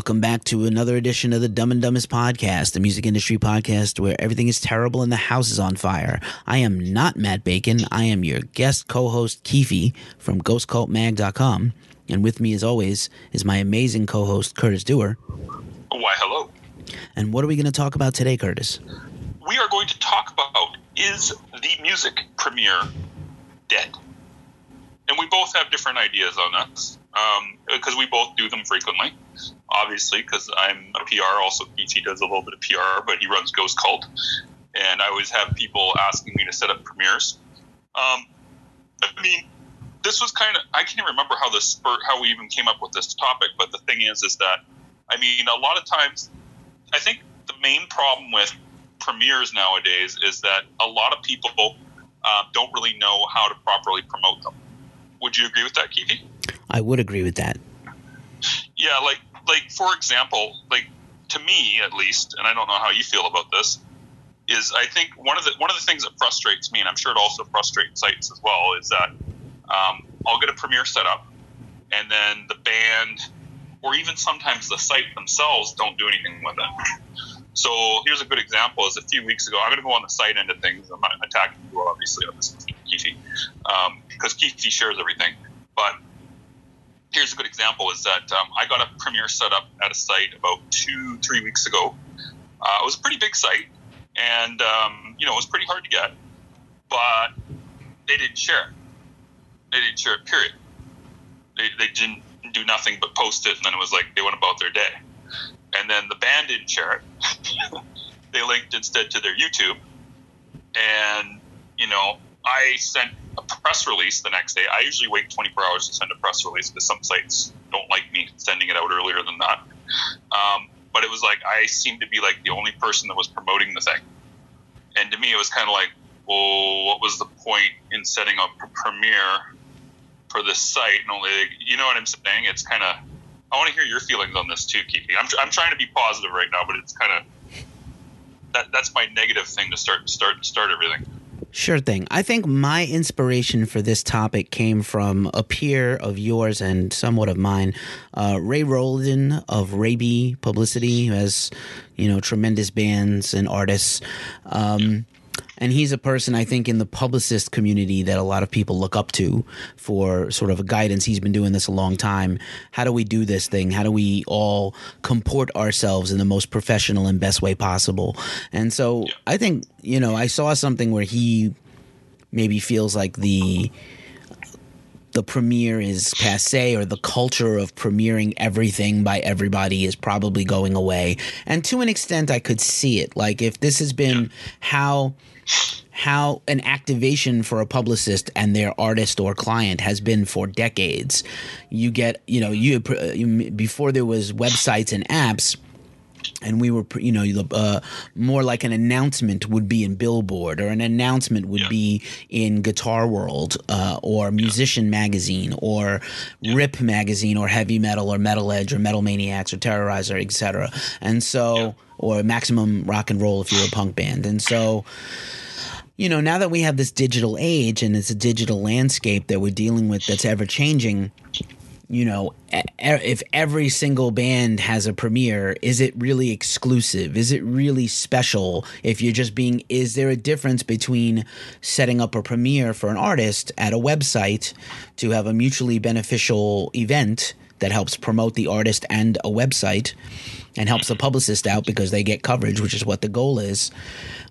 Welcome back to another edition of the Dumb and Dumbest podcast, the music industry podcast where everything is terrible and the house is on fire. I am not Matt Bacon. I am your guest co-host Keefe from GhostCultMag.com, and with me, as always, is my amazing co-host Curtis Dewar. Why, hello. And what are we going to talk about today, Curtis? We are going to talk about is the music premiere dead? And we both have different ideas on this because we both do them frequently. Obviously, because I'm a PR, also PT does a little bit of PR, but he runs Ghost Cult, and I always have people asking me to set up premieres. Um, I mean, this was kind of I can't even remember how this how we even came up with this topic, but the thing is, is that I mean, a lot of times, I think the main problem with premieres nowadays is that a lot of people uh, don't really know how to properly promote them. Would you agree with that, Keefe? I would agree with that. Yeah, like like for example, like to me at least, and I don't know how you feel about this, is I think one of the one of the things that frustrates me, and I'm sure it also frustrates sites as well, is that um, I'll get a premiere set up, and then the band, or even sometimes the site themselves, don't do anything with it. So here's a good example: is a few weeks ago, I'm going to go on the site end of things. I'm not attacking you obviously on this, Keefe, because Keefe shares everything, but here's a good example is that um, I got a premiere set up at a site about two, three weeks ago. Uh, it was a pretty big site, and um, you know it was pretty hard to get, but they didn't share. They didn't share it. Period. They, they didn't do nothing but post it, and then it was like they went about their day. And then the band didn't share it. they linked instead to their YouTube, and you know I sent a press release the next day. I usually wait 24 hours to send a press release because some sites don't like me sending it out earlier than that. Um, but it was like I seemed to be like the only person that was promoting the thing, and to me it was kind of like, well, what was the point in setting up a premiere for this site? And only, you know what I'm saying? It's kind of. I want to hear your feelings on this too, Keefe. I'm, I'm trying to be positive right now, but it's kind of that that's my negative thing to start start start everything. Sure thing. I think my inspiration for this topic came from a peer of yours and somewhat of mine, uh, Ray Roldan of Reybee Publicity, who has, you know, tremendous bands and artists. Um, and he's a person I think in the publicist community that a lot of people look up to for sort of a guidance. He's been doing this a long time. How do we do this thing? How do we all comport ourselves in the most professional and best way possible? And so I think, you know, I saw something where he maybe feels like the the premiere is passe or the culture of premiering everything by everybody is probably going away. And to an extent I could see it. Like if this has been how how an activation for a publicist and their artist or client has been for decades. You get, you know, you, you before there was websites and apps, and we were you know uh, more like an announcement would be in billboard or an announcement would Yeah. be in guitar world uh, or musician magazine or rip magazine or heavy metal or metal edge or metal maniacs or terrorizer etc and so Yeah. or maximum rock and roll if you're a punk band and so you know now that we have this digital age and it's a digital landscape that we're dealing with that's ever changing you know, if every single band has a premiere, is it really exclusive? Is it really special? If you're just being, is there a difference between setting up a premiere for an artist at a website to have a mutually beneficial event that helps promote the artist and a website and helps the publicist out because they get coverage, which is what the goal is?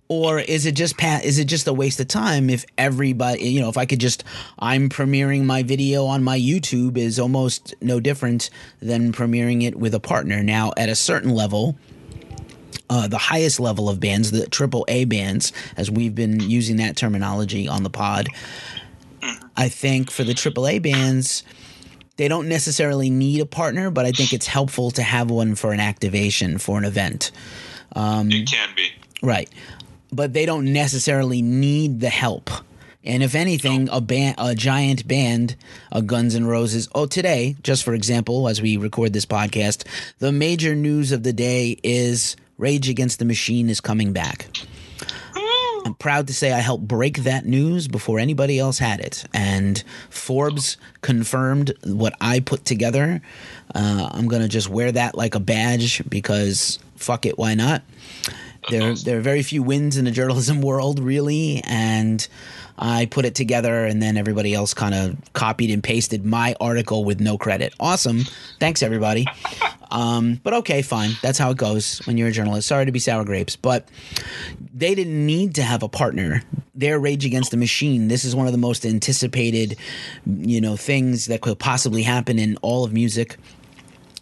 Or is it just pa- is it just a waste of time if everybody you know if i could just i'm premiering my video on my youtube is almost no different than premiering it with a partner now at a certain level uh, the highest level of bands the triple a bands as we've been using that terminology on the pod i think for the triple a bands they don't necessarily need a partner but i think it's helpful to have one for an activation for an event it can be. Right. But they don't necessarily need the help. And if anything, a band, a giant band, a Guns N' Roses. Oh, today, just for example, as we record this podcast, the major news of the day is Rage Against the Machine is coming back. I'm proud to say I helped break that news before anybody else had it. And Forbes confirmed what I put together. Uh, I'm going to just wear that like a badge because fuck it, why not? There, there are very few wins in the journalism world, really, and I put it together, and then everybody else kind of copied and pasted my article with no credit. Awesome, thanks everybody. Um, but okay, fine. That's how it goes when you're a journalist. Sorry to be sour grapes, but they didn't need to have a partner. Their Rage Against the Machine. This is one of the most anticipated, you know, things that could possibly happen in all of music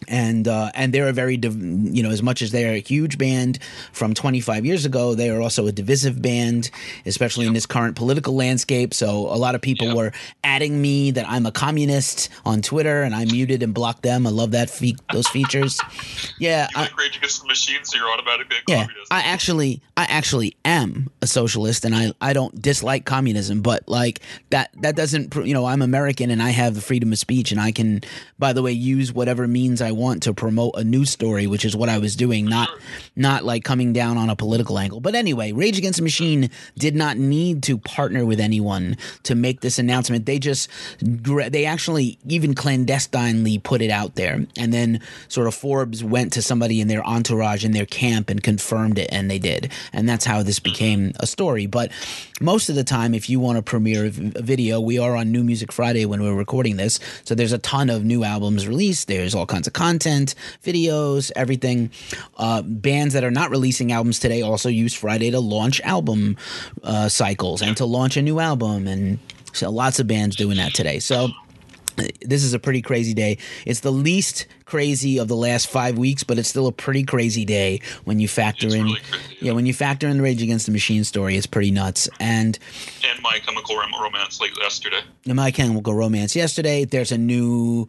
and uh, and they're a very div- you know as much as they're a huge band from 25 years ago they are also a divisive band especially in this current political landscape so a lot of people Yep. were adding me that I'm a communist on Twitter and I muted and blocked them I love that fe- those features yeah I, like Against the Machine, so you're automatically a yeah, communist. I actually, I actually am a socialist, and I, I don't dislike communism, but like that, that doesn't, pr- you know, I'm American and I have the freedom of speech, and I can, by the way, use whatever means I want to promote a news story, which is what I was doing, not, not like coming down on a political angle. But anyway, Rage Against the Machine did not need to partner with anyone to make this announcement. They just, they actually even clandestinely put it out there, and then sort of Forbes went to somebody in their entourage in their camp and confirmed it, and they did, and that's how this became a story. But most of the time, if you want to premiere a video, we are on New Music Friday when we're recording this, so there's a ton of new albums released. There's all kinds of content, videos, everything. Uh, bands that are not releasing albums today also use Friday to launch album uh, cycles and to launch a new album, and so lots of bands doing that today. So this is a pretty crazy day. It's the least crazy of the last five weeks, but it's still a pretty crazy day when you factor It's in. really crazy, yeah, yeah. when you factor in the Rage Against the Machine story, it's pretty nuts. And and My Chemical Romance like yesterday. the My Chemical Romance yesterday. There's a new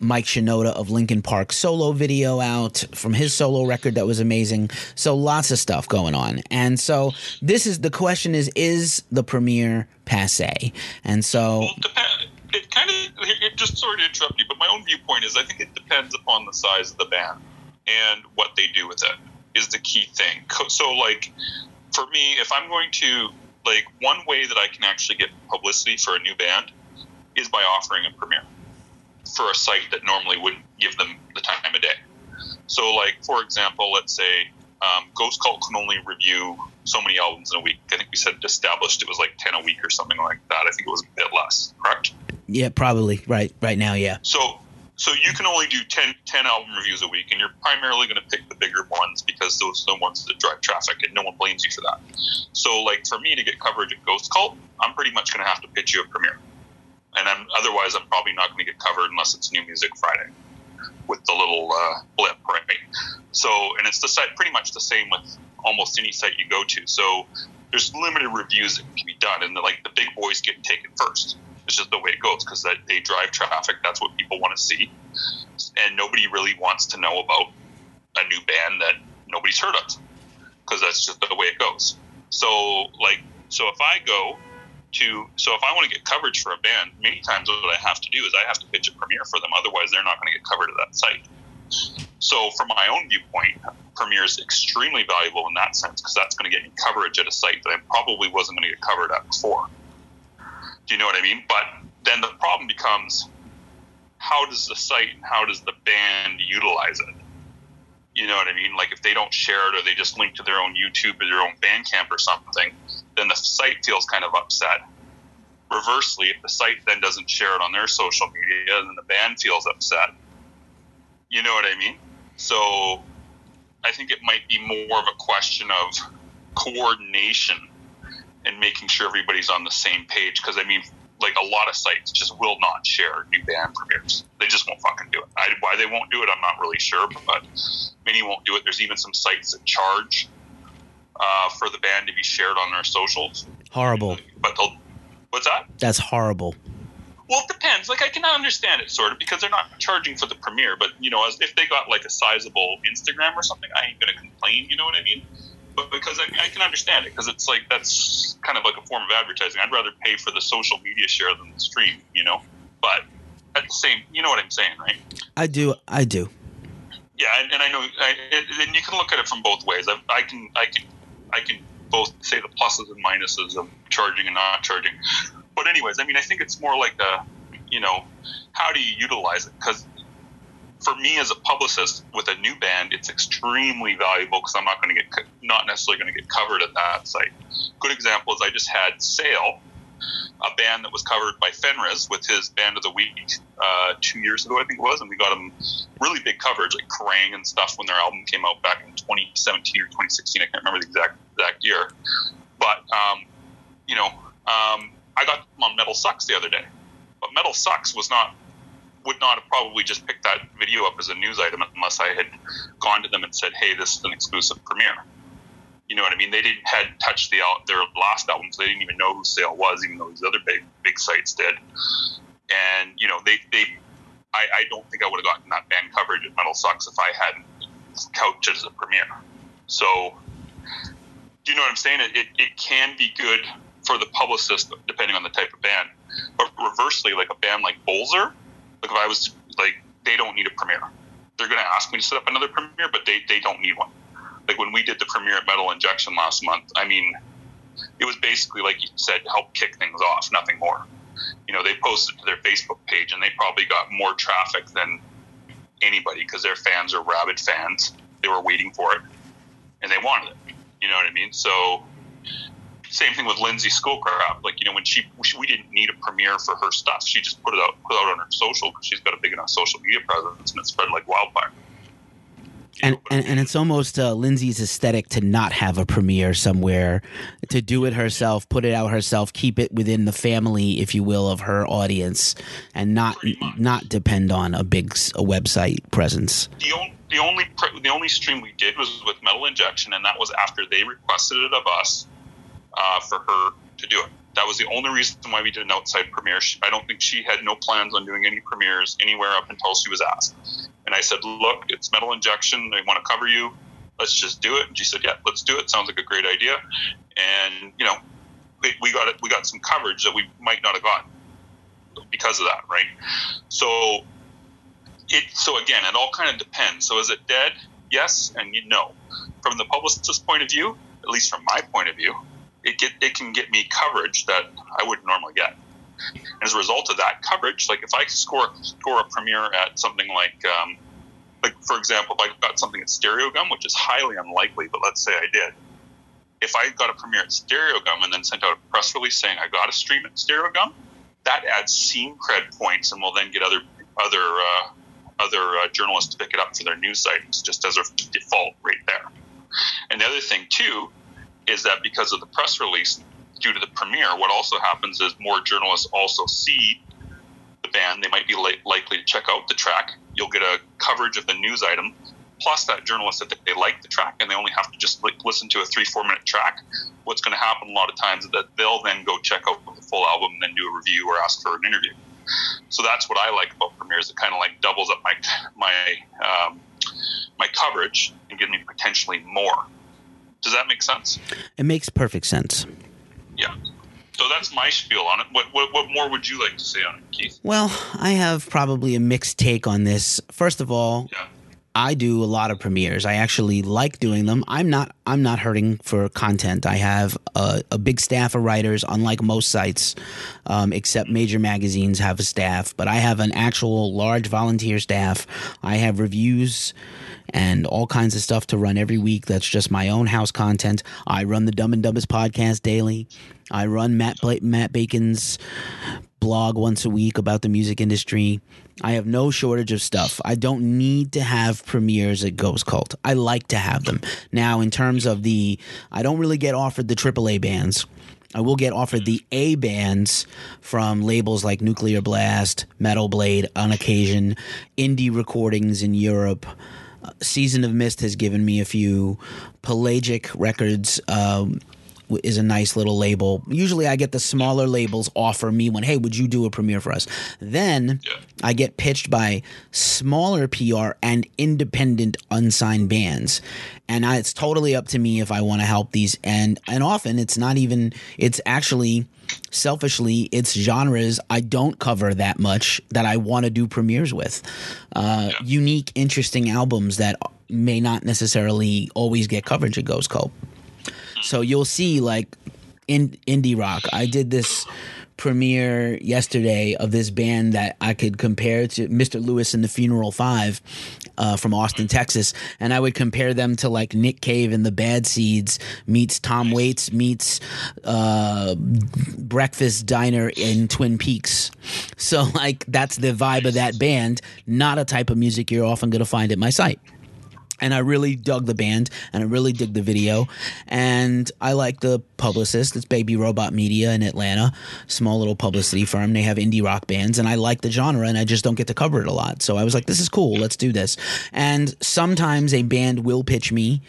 Mike Shinoda of Linkin Park solo video out from his solo record that was amazing. So lots of stuff going on. And so this is the question is is the premiere passe? And so Well, it kind of it, just sorry to interrupt you, but my own viewpoint is I think it depends upon the size of the band and what they do with it is the key thing. So like for me, if I'm going to like one way that I can actually get publicity for a new band is by offering a premiere for a site that normally wouldn't give them the time of day. So like for example, let's say um, Ghost Cult can only review so many albums in a week. I think we said established it was like ten a week or something like that. I think it was a bit less, correct? yeah, probably right right now, yeah. So so you can only do 10, 10 album reviews a week, and you're primarily going to pick the bigger ones because those are the ones that drive traffic, and no one blames you for that. So like for me to get coverage at Ghost Cult, I'm pretty much going to have to pitch you a premiere, and I'm otherwise I'm probably not going to get covered unless it's New Music Friday with the little uh, blip, right? So and it's the site pretty much the same with almost any site you go to. So there's limited reviews that can be done, and like the big boys get taken first. It's just the way it goes because they drive traffic. That's what people want to see, and nobody really wants to know about a new band that nobody's heard of because that's just the way it goes. So like, so if I go to, so if I want to get coverage for a band, many times what I have to do is I have to pitch a premiere for them. Otherwise, they're not going to get covered at that site. So, from my own viewpoint, Premiere is extremely valuable in that sense because that's going to get me coverage at a site that I probably wasn't going to get covered at before. Do you know what I mean? But then the problem becomes how does the site and how does the band utilize it? You know what I mean? Like if they don't share it or they just link to their own YouTube or their own Bandcamp or something, then the site feels kind of upset. Reversely, if the site then doesn't share it on their social media, then the band feels upset. You know what I mean? So I think it might be more of a question of coordination and making sure everybody's on the same page. Because I mean, like a lot of sites just will not share new band premieres. They just won't fucking do it. I, why they won't do it, I'm not really sure, but many won't do it. There's even some sites that charge uh, for the band to be shared on their socials. Horrible. But they'll, what's that? That's horrible. Well, it depends. Like I can understand it sort of because they're not charging for the premiere, but you know, as if they got like a sizable Instagram or something, I ain't gonna complain. You know what I mean? But because I, I can understand it because it's like that's kind of like a form of advertising. I'd rather pay for the social media share than the stream. You know, but at the same, you know what I'm saying, right? I do. I do. Yeah, and, and I know, I, and you can look at it from both ways. I, I can, I can, I can both say the pluses and minuses of charging and not charging. But anyways, I mean, I think it's more like a, you know, how do you utilize it? Because for me as a publicist with a new band, it's extremely valuable because I'm not going to get, not necessarily going to get covered at that site. Good example is I just had Sale, a band that was covered by Fenriz with his Band of the Week uh, two years ago, I think it was, and we got him really big coverage, like Kerrang and stuff, when their album came out back in 2017 or 2016. I can't remember the exact exact year, but um, you know, um, I got on MetalSucks the other day, but MetalSucks was not would not have probably just picked that video up as a news item unless I had gone to them and said, "Hey, this is an exclusive premiere." You know what I mean? They didn't had touched the their last album, so they didn't even know who Sale was, even though these other big big sites did. And you know, they they I, I don't think I would have gotten that band coverage at MetalSucks if I hadn't couched it as a premiere. So, you know what I'm saying? It, it, it can be good for the publicist depending on the type of band, but reversely, like a band like Bölzer, like if I was like they don't need a premiere. They're going to ask me to set up another premiere, but they, they don't need one like when we did the premiere at Metal Injection last month, I mean, it was basically like you said, help kick things off, nothing more. You know, they posted to their Facebook page and they probably got more traffic than anybody because their fans are rabid fans. They were waiting for it and they wanted it. You know what I mean? So, same thing with Lindsay Schoolcraft. Like, you know, when she, we didn't need a premiere for her stuff. She just put it out, put it out on her social because she's got a big enough social media presence and it spread like wildfire and, and and it's almost uh, Lindsay's aesthetic to not have a premiere somewhere, to do it herself, put it out herself, keep it within the family, if you will, of her audience, and not not depend on a big a website presence. The only the only the only stream we did was with Metal Injection, and that was after they requested it of us uh, for her to do it. That was the only reason why we did an outside premiere. I don't think she had no plans on doing any premieres anywhere up until she was asked. And I said, look, it's metal injection. They want to cover you. Let's just do it. And she said, yeah, let's do it. Sounds like a great idea. And, you know, we got it. We got some coverage that we might not have gotten because of that, right? So it. So again, it all kind of depends. So is it dead? Yes, and you know. From the publicist's point of view, at least from my point of view, it get it can get me coverage that I wouldn't normally get as a result of that coverage, like if I score score a premiere at something like, um, like for example, if I got something at Stereogum, which is highly unlikely, but let's say I did, if I got a premiere at Stereogum and then sent out a press release saying I got a stream at Stereogum, that adds scene cred points and will then get other other uh, other uh, journalists to pick it up for their news sites just as a default right there. And the other thing too is that because of the press release, due to the premiere, what also happens is more journalists also see the band. They might be li- likely to check out the track. You'll get a coverage of the news item, plus that journalist that they like the track and they only have to just li- listen to a three, four minute track. What's going to happen a lot of times is that they'll then go check out the full album and then do a review or ask for an interview. So that's what I like about premieres. It kind of like doubles up my my um, my coverage and gives me potentially more. Does that make sense? It makes perfect sense. Yeah. So that's my spiel on it. What, what, what more would you like to say on it, Keith? Well, I have probably a mixed take on this. First of all, yeah. I do a lot of premieres. I actually like doing them. I'm not I'm not hurting for content. I have a, a big staff of writers, unlike most sites, um, except major magazines have a staff. But I have an actual large volunteer staff. I have reviews and all kinds of stuff to run every week. That's just my own house content. I run the Dumb and Dumbest podcast daily. I run Matt Matt Bacon's blog once a week about the music industry. I have no shortage of stuff. I don't need to have premieres at Ghost Cult. I like to have them. Now, in terms of the, I don't really get offered the AAA bands. I will get offered the A bands from labels like Nuclear Blast, Metal Blade on occasion, indie recordings in Europe. Season of Mist has given me a few. Pelagic Records um, is a nice little label. Usually, I get the smaller labels offer me one. Hey, would you do a premiere for us? Then Yeah. I get pitched by smaller PR and independent unsigned bands, and I, it's totally up to me if I want to help these. And and often it's not even. It's actually selfishly it's genres I don't cover that much that I want to do premieres with. Uh, Unique, interesting albums that may not necessarily always get coverage at Ghost Cult. So you'll see like in indie rock. I did this premiere yesterday of this band that I could compare to Mr. Lewis and the Funeral Five uh, from Austin, Texas, and I would compare them to like Nick Cave and the Bad Seeds meets Tom Waits meets uh, Breakfast Diner in Twin Peaks. So like that's the vibe of that band. Not a type of music you're often going to find at my site and I really dug the band and I really dig the video and I like the publicist. It's Baby Robot Media in Atlanta small little publicity firm. They have indie rock bands and I like the genre and I just don't get to cover it a lot. So I was like this is cool. Let's do this. And sometimes a band will pitch me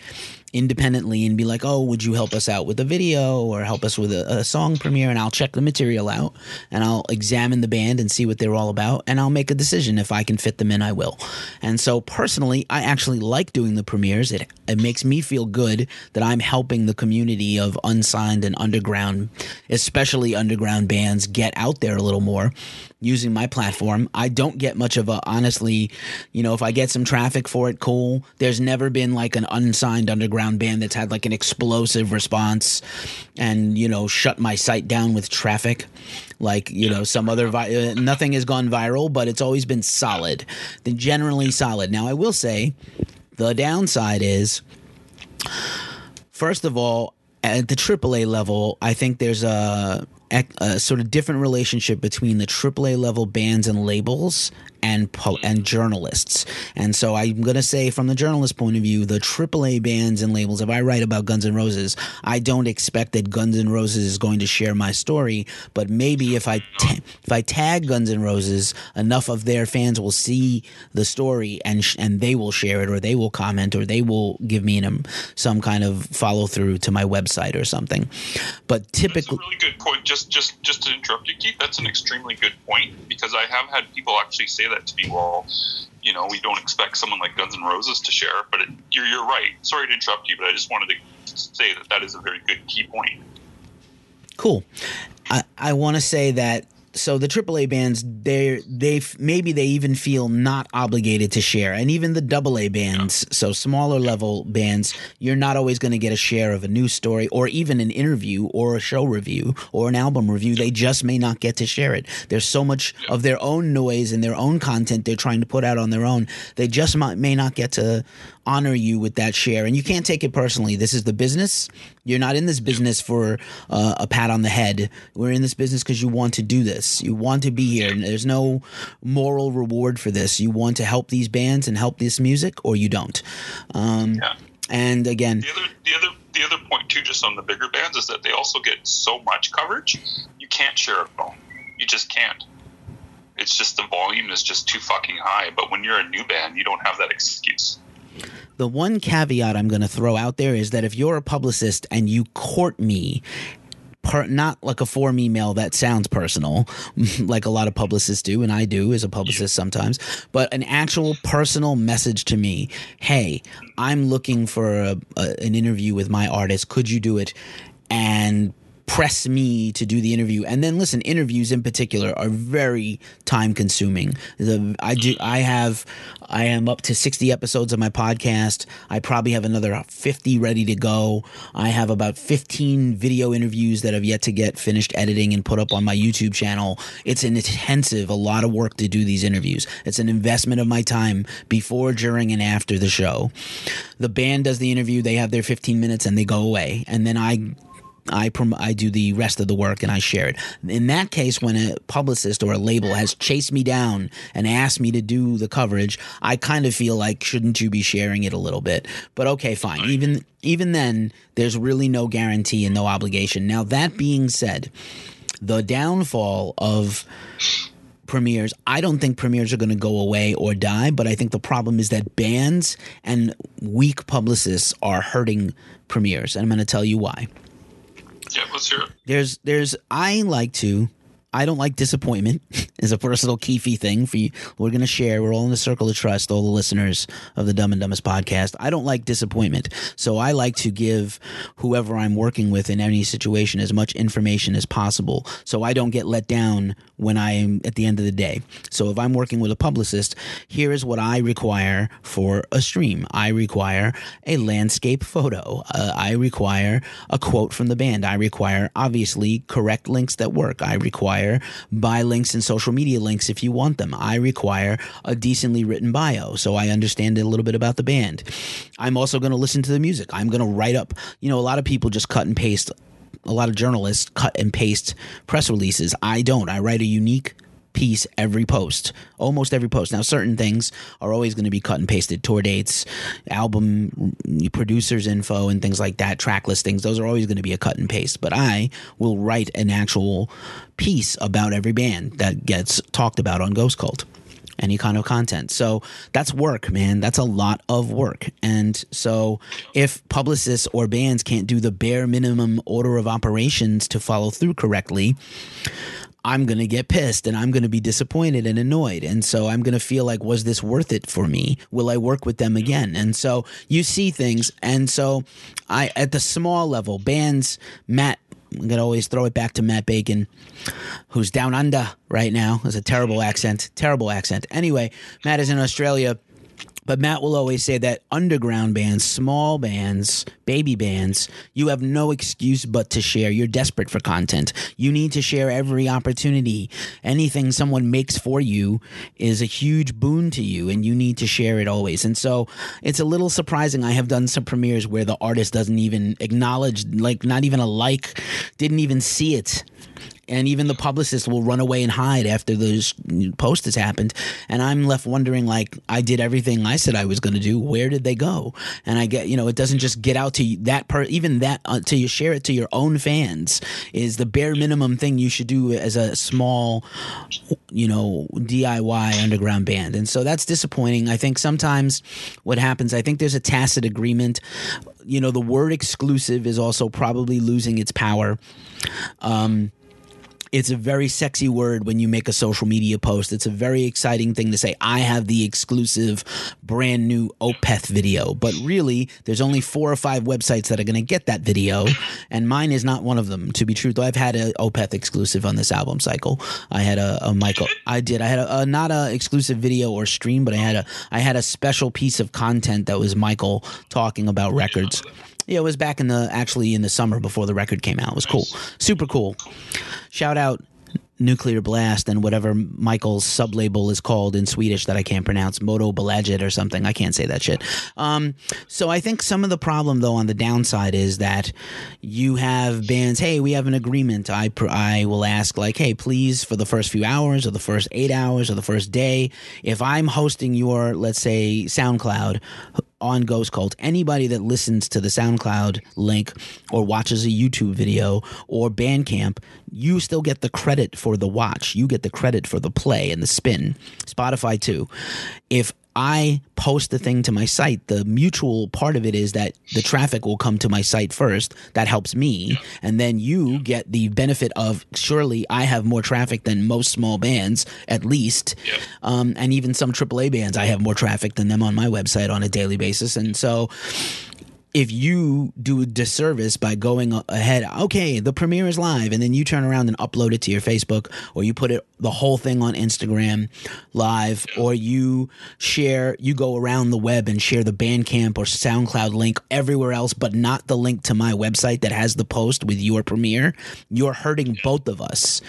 independently and be like, "Oh, would you help us out with a video or help us with a, a song premiere?" And I'll check the material out and I'll examine the band and see what they're all about, and I'll make a decision if I can fit them in. I will. And so personally, I actually like doing the premieres. It it makes me feel good that I'm helping the community of unsigned and underground, especially underground bands, get out there a little more using my platform. I don't get much of a honestly, you know, if I get some traffic for it, cool. There's never been like an unsigned underground band that's had like an explosive response and, you know, shut my site down with traffic. Like, you know, some other vi- uh, nothing has gone viral, but it's always been solid. Then generally solid. Now, I will say the downside is first of all, at the AAA level, I think there's a, a sort of different relationship between the AAA level bands and labels and pu- and journalists. And so I'm going to say from the journalist point of view, the AAA bands and labels, if I write about Guns N' Roses, I don't expect that Guns N' Roses is going to share my story, but maybe if I ta- if I tag Guns N' Roses, enough of their fans will see the story and sh- and they will share it or they will comment or they will give me an, um, some kind of follow through to my website or something. But That's a typically really good point. Just, just, just to interrupt you, Keith. That's an extremely good point because I have had people actually say that to be Well, you know, we don't expect someone like Guns N' Roses to share, but it, you're you're right. Sorry to interrupt you, but I just wanted to say that that is a very good key point. cool. I, I want to say that so the AAA bands they they maybe they even feel not obligated to share, and even the AA bands, so smaller level bands, you're not always going to get a share of a news story or even an interview or a show review or an album review. They just may not get to share it. There's so much of their own noise and their own content they're trying to put out on their own. They just might, may not get to honor you with that share, and you can't take it personally. This is the business. You're not in this business for uh, a pat on the head. We're in this business because you want to do this. You want to be here. And there's no moral reward for this. You want to help these bands and help this music, or you don't. Um, Yeah. and again, The other, the other, the other point too, just on the bigger bands, is that they also get so much coverage. You can't share it all. You just can't. It's just the volume is just too fucking high. But when you're a new band, you don't have that excuse. The one caveat I'm going to throw out there is that if you're a publicist and you court me, per, not like a form email that sounds personal, like a lot of publicists do, and I do as a publicist sometimes, but an actual personal message to me hey, I'm looking for a, a, an interview with my artist. Could you do it? And press me to do the interview. And then listen interviews in particular are very time consuming the i do i have i am up to 60 episodes of my podcast. I probably have another 50 ready to go. I have about 15 video interviews that have yet to get finished editing and put up on my youtube channel. It's an intensive a lot of work to do these interviews. It's an investment of my time before during and after the show. The band does the interview. They have their 15 minutes and they go away. And then i I prom- I do the rest of the work and I share it. In that case, when a publicist or a label has chased me down and asked me to do the coverage, I kind of feel like shouldn't you be sharing it a little bit? But okay, fine. Even even then, there's really no guarantee and no obligation. Now that being said, the downfall of premieres, I don't think premieres are going to go away or die, but I think the problem is that bands and weak publicists are hurting premieres, and I'm going to tell you why Let's hear it. There's there's I like to I don't like disappointment is a personal keefy thing for you. We're going to share. We're all in the circle of trust, all the listeners of the Dumb and Dumbest podcast. I don't like disappointment. So I like to give whoever I'm working with in any situation as much information as possible so I don't get let down when I'm at the end of the day. So if I'm working with a publicist, here is what I require for a stream. I require a landscape photo. Uh, I require a quote from the band. I require obviously correct links that work. I require buy links and social media links if you want them. I require a decently written bio so I understand a little bit about the band. I'm also going to listen to the music. I'm going to write up, you know, a lot of people just cut and paste a lot of journalists cut and paste press releases. I don't. I write a unique piece every post, almost every post. Now, certain things are always going to be cut and pasted tour dates, album producers info, and things like that, track listings. Those are always going to be a cut and paste. But I will write an actual piece about every band that gets talked about on Ghost Cult any kind of content. So that's work, man. That's a lot of work. And so if publicists or bands can't do the bare minimum order of operations to follow through correctly, I'm going to get pissed and I'm going to be disappointed and annoyed. And so I'm going to feel like, was this worth it for me? Will I work with them again? And so you see things. And so I, at the small level, bands, Matt, I'm going to always throw it back to Matt Bacon, who's down under right now. Has a terrible mm-hmm. accent, terrible accent. Anyway, Matt is in Australia. But Matt will always say that underground bands, small bands, baby bands, you have no excuse but to share. You're desperate for content. You need to share every opportunity. Anything someone makes for you is a huge boon to you, and you need to share it always. And so it's a little surprising. I have done some premieres where the artist doesn't even acknowledge, like, not even a like, didn't even see it and even the publicist will run away and hide after the post has happened. And i'm left wondering like i did everything i said i was going to do. Where did they go? And i get you know it doesn't just get out to that per even that uh, to you share it to your own fans is the bare minimum thing you should do as a small you know diy underground band. And so that's disappointing. I think sometimes what happens i think there's a tacit agreement. You know the word exclusive is also probably losing its power. Um it's a very sexy word when you make a social media post. It's a very exciting thing to say. I have the exclusive brand new Opeth video. But really, there's only four or five websites that are going to get that video. And mine is not one of them, to be true. Though I've had an Opeth exclusive on this album cycle. I had a, a Mikael. I did. I had a, a not a exclusive video or stream, but I had a I had a special piece of content that was Mikael talking about records. Yeah, it was back in the actually in the summer before the record came out. It was cool, super cool. Shout out Nuclear Blast and whatever Mikael's sub label is called in Swedish that I can't pronounce, Moderbolaget or something. I can't say that shit. Um, so I think some of the problem though on the downside is that you have bands. Hey, we have an agreement. I pr- I will ask like, hey, please for the first few hours or the first eight hours or the first day, if I'm hosting your let's say SoundCloud on Ghost Cult, anybody that listens to the SoundCloud link or watches a YouTube video or Bandcamp, you still get the credit for the watch. You get the credit for the play and the spin. Spotify too. If I post the thing to my site, the mutual part of it is that the traffic will come to my site first. That helps me. And then you get the benefit of surely I have more traffic than most small bands, at least. Um, and even some AAA bands, I have more traffic than them on my website on a daily basis. And so if you do a disservice by going ahead, okay, the premiere is live, and then you turn around and upload it to your Facebook, or you put it the whole thing on Instagram live, or you share, you go around the web and share the Bandcamp or SoundCloud link everywhere else, but not the link to my website that has the post with your premiere, you're hurting both of us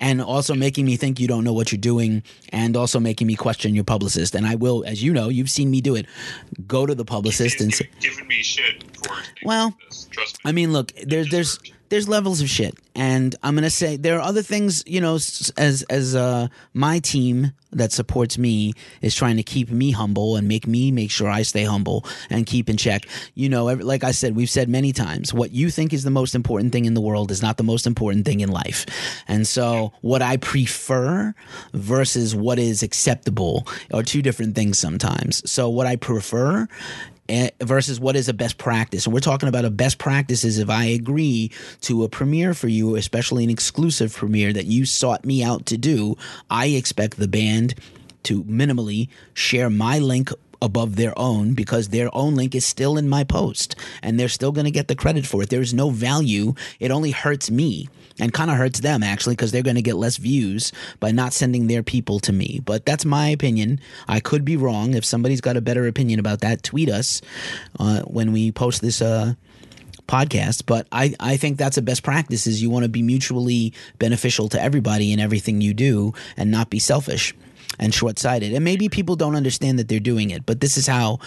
and also making me think you don't know what you're doing and also making me question your publicist. And i will as you know you've seen me do it. Go to the publicist and say giving me shit for well. I mean, look, there's there's there's levels of shit, and I'm gonna say there are other things. You know, as as uh, my team that supports me is trying to keep me humble and make me make sure I stay humble and keep in check. You know, every, like I said, we've said many times, what you think is the most important thing in the world is not the most important thing in life, and so what I prefer versus what is acceptable are two different things sometimes. So what I prefer Eh, versus what is a best practice. And we're talking about a best practice is if I agree to a premiere for you, especially an exclusive premiere that you sought me out to do, I expect the band to minimally share my link above their own because their own link is still in my post and they're still going to get the credit for it. There's no value. It only hurts me and kind of hurts them actually because they're going to get less views by not sending their people to me. But that's my opinion. I could be wrong. If somebody's got a better opinion about that, tweet us uh, when we post this uh, podcast. But I, I think that's a best practice is you want to be mutually beneficial to everybody in everything you do and not be selfish and short-sighted and maybe people don't understand that they're doing it but this is how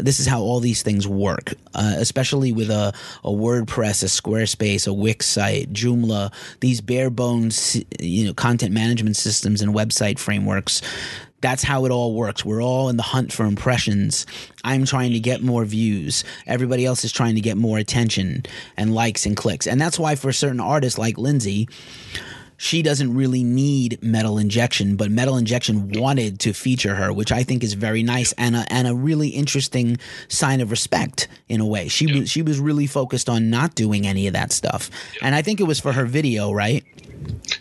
this is how all these things work uh, especially with a, a wordpress a squarespace a wix site joomla these bare bones you know content management systems and website frameworks that's how it all works. We're all in the hunt for impressions. I'm trying to get more views. Everybody else is trying to get more attention and likes and clicks. And that's why for certain artists like Lindsay, she doesn't really need metal injection, but metal injection wanted to feature her, which I think is very nice and a, and a really interesting sign of respect in a way. She was she was really focused on not doing any of that stuff, and I think it was for her video, right?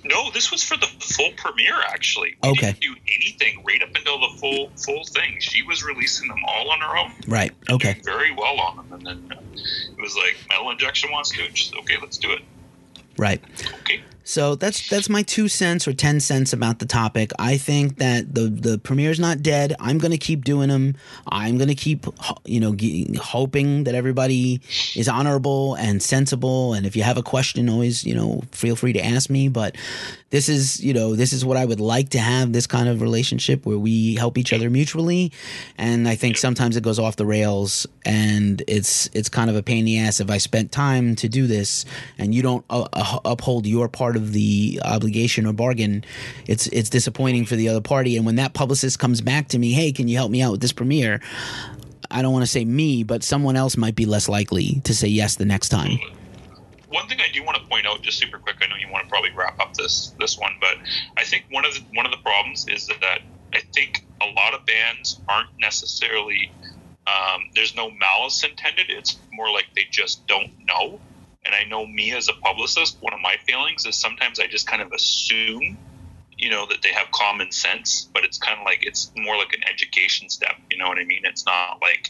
No, this was for the full premiere. Actually, we Okay. didn't do anything right up until the full full thing. She was releasing them all on her own. Right. Okay. Very well on them, and then uh, it was like metal injection wants to. Okay, let's do it. Right. Okay. So that's that's my two cents or ten cents about the topic. I think that the the premiere's not dead. I'm to keep doing them. I'm to keep you know hoping that everybody is honorable and sensible. And if you have a question, always you know feel free to ask me. But this is you know this is what I would like to have this kind of relationship where we help each other mutually. And I think sometimes it goes off the rails, and it's it's kind of a pain in the ass if I spent time to do this and you don't uh, uh, uphold your part of the obligation or bargain. It's it's disappointing for the other party. And when that publicist comes back to me, hey, can you help me out with this premiere? I don't want to say me, but someone else might be less likely to say yes the next time. One thing I do want to point out, just super quick, I know you want to probably wrap up this this one, but I think one of the one of the problems is that I think a lot of bands aren't necessarily um, there's no malice intended. It's more like they just don't know. And I know me as a publicist, one of my feelings is sometimes I just kind of assume, you know, that they have common sense, but it's kind of like it's more like an education step. You know what I mean? It's not like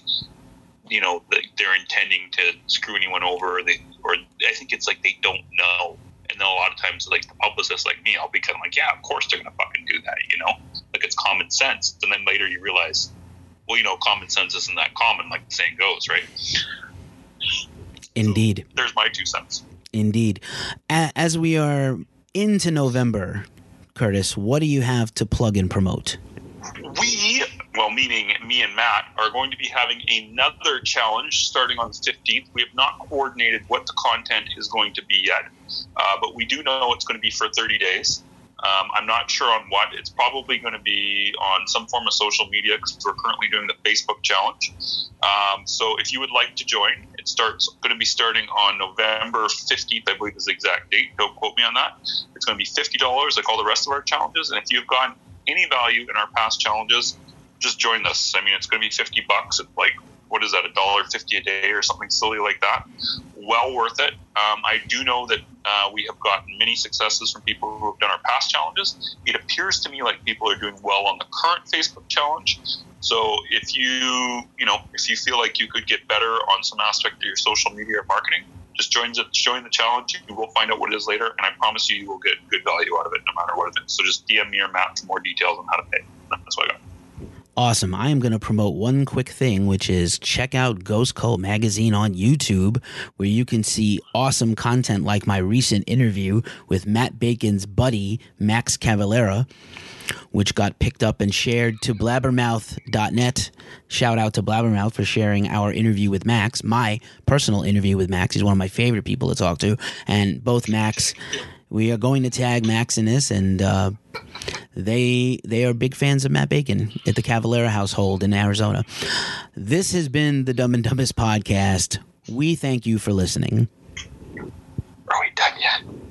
you know they're intending to screw anyone over or they or I think it's like they don't know. And then a lot of times like the publicist like me, I'll be kind of like, Yeah, of course they're gonna fucking do that, you know? Like it's common sense. And then later you realize, well, you know, common sense isn't that common, like the saying goes, right? Indeed, There's my two cents. indeed. As we are into November, Curtis, what do you have to plug and promote? we, well, meaning me and Matt, are going to be having another challenge starting on the 15th. We have not coordinated what the content is going to be yet, uh, but we do know it's going to be for 30 days. Um, I'm not sure on what. It's probably going to be on some form of social media because we're currently doing the Facebook challenge. Um, so if you would like to join, it starts going to be starting on November 15th, I believe is the exact date. Don't quote me on that. It's going to be $50 like all the rest of our challenges. And if you've gotten any value in our past challenges, just join this. I mean, it's going to be 50 bucks. It's like, what is that, a dollar fifty a day or something silly like that? Well worth it. Um, I do know that uh, we have gotten many successes from people who have done our past challenges. It appears to me like people are doing well on the current Facebook challenge. So if you, you know, if you feel like you could get better on some aspect of your social media or marketing, just join the join the challenge. You will find out what it is later, and I promise you, you will get good value out of it, no matter what it is. So just DM me or Matt for more details on how to pay. That's what I got. Awesome. I am going to promote one quick thing, which is check out Ghost Cult Magazine on YouTube, where you can see awesome content like my recent interview with Matt Bacon's buddy, Max Cavalera, which got picked up and shared to blabbermouth.net. Shout out to Blabbermouth for sharing our interview with Max, my personal interview with Max. He's one of my favorite people to talk to. And both Max, we are going to tag Max in this, and uh, they they are big fans of Matt Bacon at the Cavalera household in Arizona. This has been the Dumb and Dumbest podcast. We thank you for listening. Are we done yet?